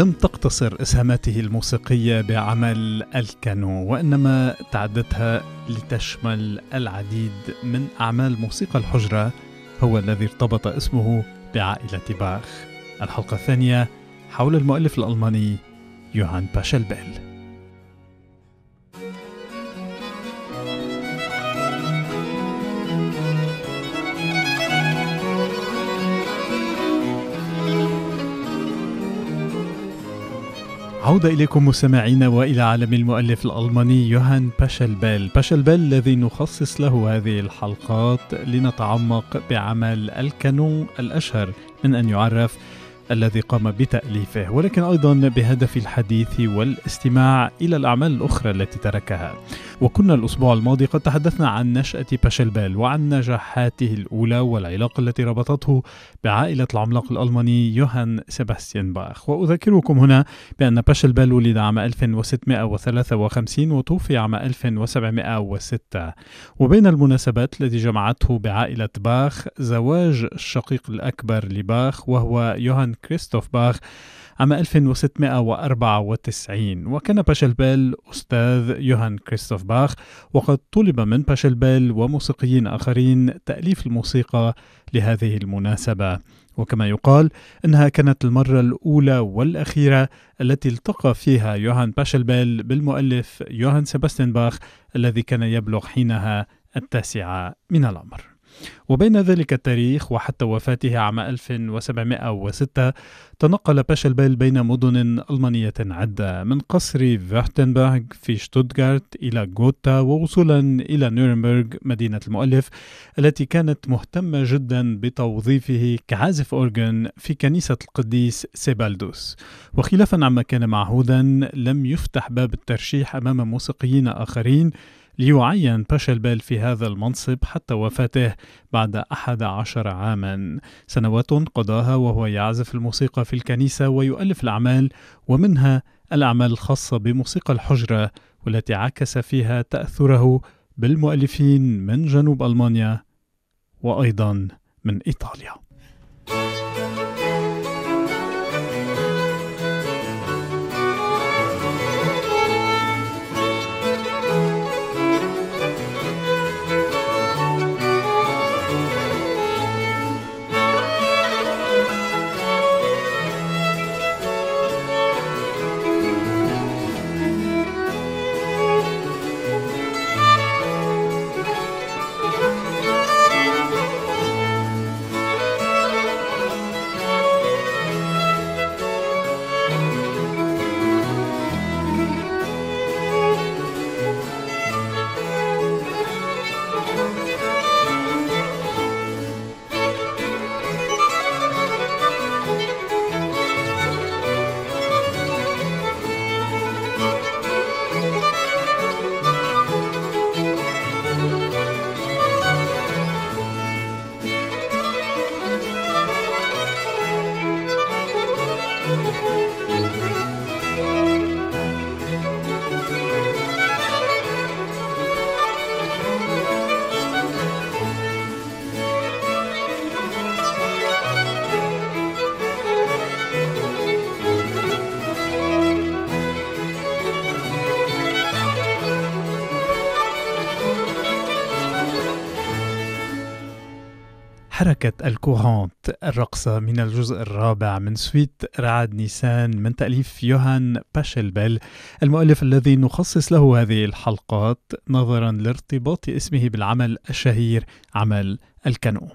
لم تقتصر أسهاماته الموسيقية بعمل الكانو وإنما تعدتها لتشمل العديد من أعمال موسيقى الحجرة هو الذي ارتبط اسمه بعائلة باخ. الحلقة الثانية حول المؤلف الألماني يوهان باشلبيل. عودة إليكم مستمعينا وإلى عالم المؤلف الألماني يوهان باشلبيل باشلبيل الذي نخصص له هذه الحلقات لنتعمق بعمل الكانون الأشهر من أن يعرف الذي قام بتأليفه ولكن أيضا بهدف الحديث والاستماع إلى الأعمال الأخرى التي تركها. وكنا الأسبوع الماضي قد تحدثنا عن نشأة باشلبال وعن نجاحاته الأولى والعلاقة التي ربطته بعائلة العملاق الألماني يوهان سيباستيان باخ. وأذكركم هنا بأن باشلبال ولد عام 1653 وتوفي عام 1706 وبين المناسبات التي جمعته بعائلة باخ زواج الشقيق الأكبر لباخ وهو يوهان كريستوف باخ عام 1694 وكان باشلبيل أستاذ يوهان كريستوف باخ وقد طلب من باشلبيل وموسيقيين آخرين تأليف الموسيقى لهذه المناسبة. وكما يقال إنها كانت المرة الأولى والأخيرة التي التقى فيها يوهان باشلبيل بالمؤلف يوهان سيباستيان باخ الذي كان يبلغ حينها التاسعة من العمر. وبين ذلك التاريخ وحتى وفاته عام 1706 تنقل باشلبيل بين مدن ألمانية عدة من قصر فيرتنبرغ في شتوتغارت إلى غوتا ووصولا إلى نورنبرغ مدينة المؤلف التي كانت مهتمة جدا بتوظيفه كعازف أورغن في كنيسة القديس سيبالدوس. وخلافا عما كان معهودا لم يفتح باب الترشيح أمام موسيقيين آخرين ليعين باشلبيل في هذا المنصب حتى وفاته بعد أحد عشر عاما. سنوات قضاها وهو يعزف الموسيقى في الكنيسة ويؤلف الأعمال ومنها الأعمال الخاصة بموسيقى الحجرة والتي عكس فيها تأثره بالمؤلفين من جنوب ألمانيا وأيضا من إيطاليا. حركة الكورانت الرقصة من الجزء الرابع من سويت رعد نيسان من تأليف يوهان باشلبل المؤلف الذي نخصص له هذه الحلقات نظرا لارتباط اسمه بالعمل الشهير عمل الكانون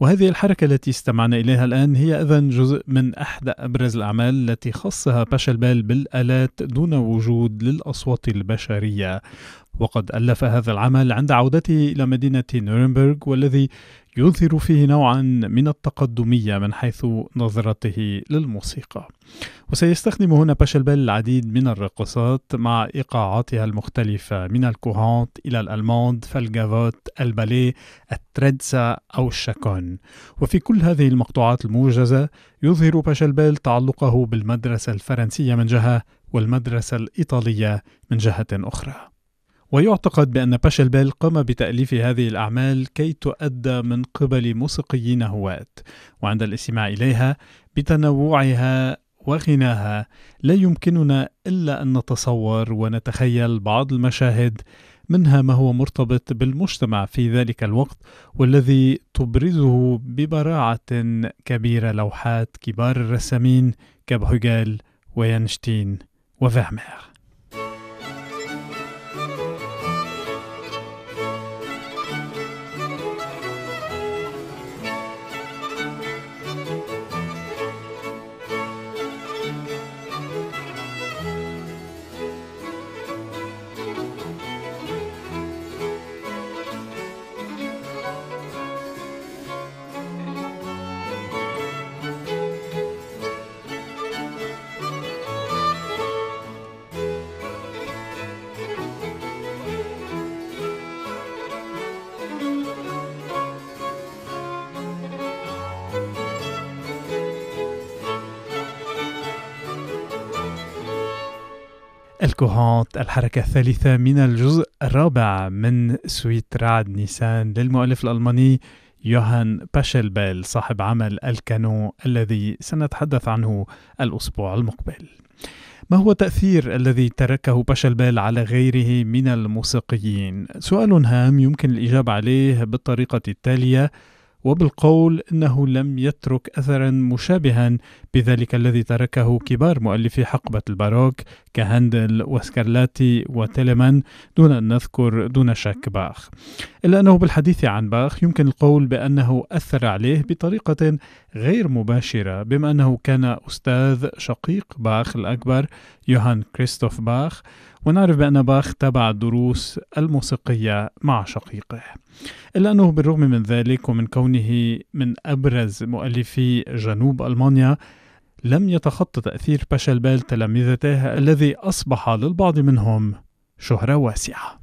وهذه الحركة التي استمعنا إليها الآن هي إذن جزء من إحدى أبرز الأعمال التي خصها باشلبال بالآلات دون وجود للأصوات البشرية. وقد ألف هذا العمل عند عودته إلى مدينة نورنبرغ والذي يظهر فيه نوعا من التقدمية من حيث نظرته للموسيقى. وسيستخدم هنا باشلبل العديد من الرقصات مع إيقاعاتها المختلفة من الكورانت إلى الألماند فالجافوت الباليه التريدسا أو الشاكون. وفي كل هذه المقطوعات الموجزة يظهر باشلبل تعلقه بالمدرسة الفرنسية من جهة والمدرسة الإيطالية من جهة أخرى. ويعتقد بأن باشلبيل قام بتأليف هذه الأعمال كي تؤدى من قبل موسيقيين هواة وعند الاستماع إليها بتنوعها وغناها لا يمكننا إلا أن نتصور ونتخيل بعض المشاهد منها ما هو مرتبط بالمجتمع في ذلك الوقت والذي تبرزه ببراعة كبيرة لوحات كبار الرسامين كبهوغال وينشتين وفهمير الكوهانت الحركة الثالثة من الجزء الرابع من سويت رعد نيسان للمؤلف الألماني يوهان باشلبيل صاحب عمل الكانو الذي سنتحدث عنه الأسبوع المقبل ما هو التأثير الذي تركه باشلبيل على غيره من الموسيقيين؟ سؤال هام يمكن الإجابة عليه بالطريقة التالية وبالقول إنه لم يترك اثرا مشابها بذلك الذي تركه كبار مؤلفي حقبة الباروك كهندل وسكارلاتي وتيلمان دون أن نذكر دون شك باخ. إلا أنه بالحديث عن باخ يمكن القول بأنه أثر عليه بطريقة غير مباشرة بما أنه كان أستاذ شقيق باخ الأكبر يوهان كريستوف باخ ونعرف بأن باخ تابع الدروس الموسيقية مع شقيقه. إلا أنه بالرغم من ذلك ومن كونه من أبرز مؤلفي جنوب ألمانيا لم يتخطى تأثير باشلبال تلامذته الذي أصبح للبعض منهم شهرة واسعة.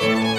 Bye.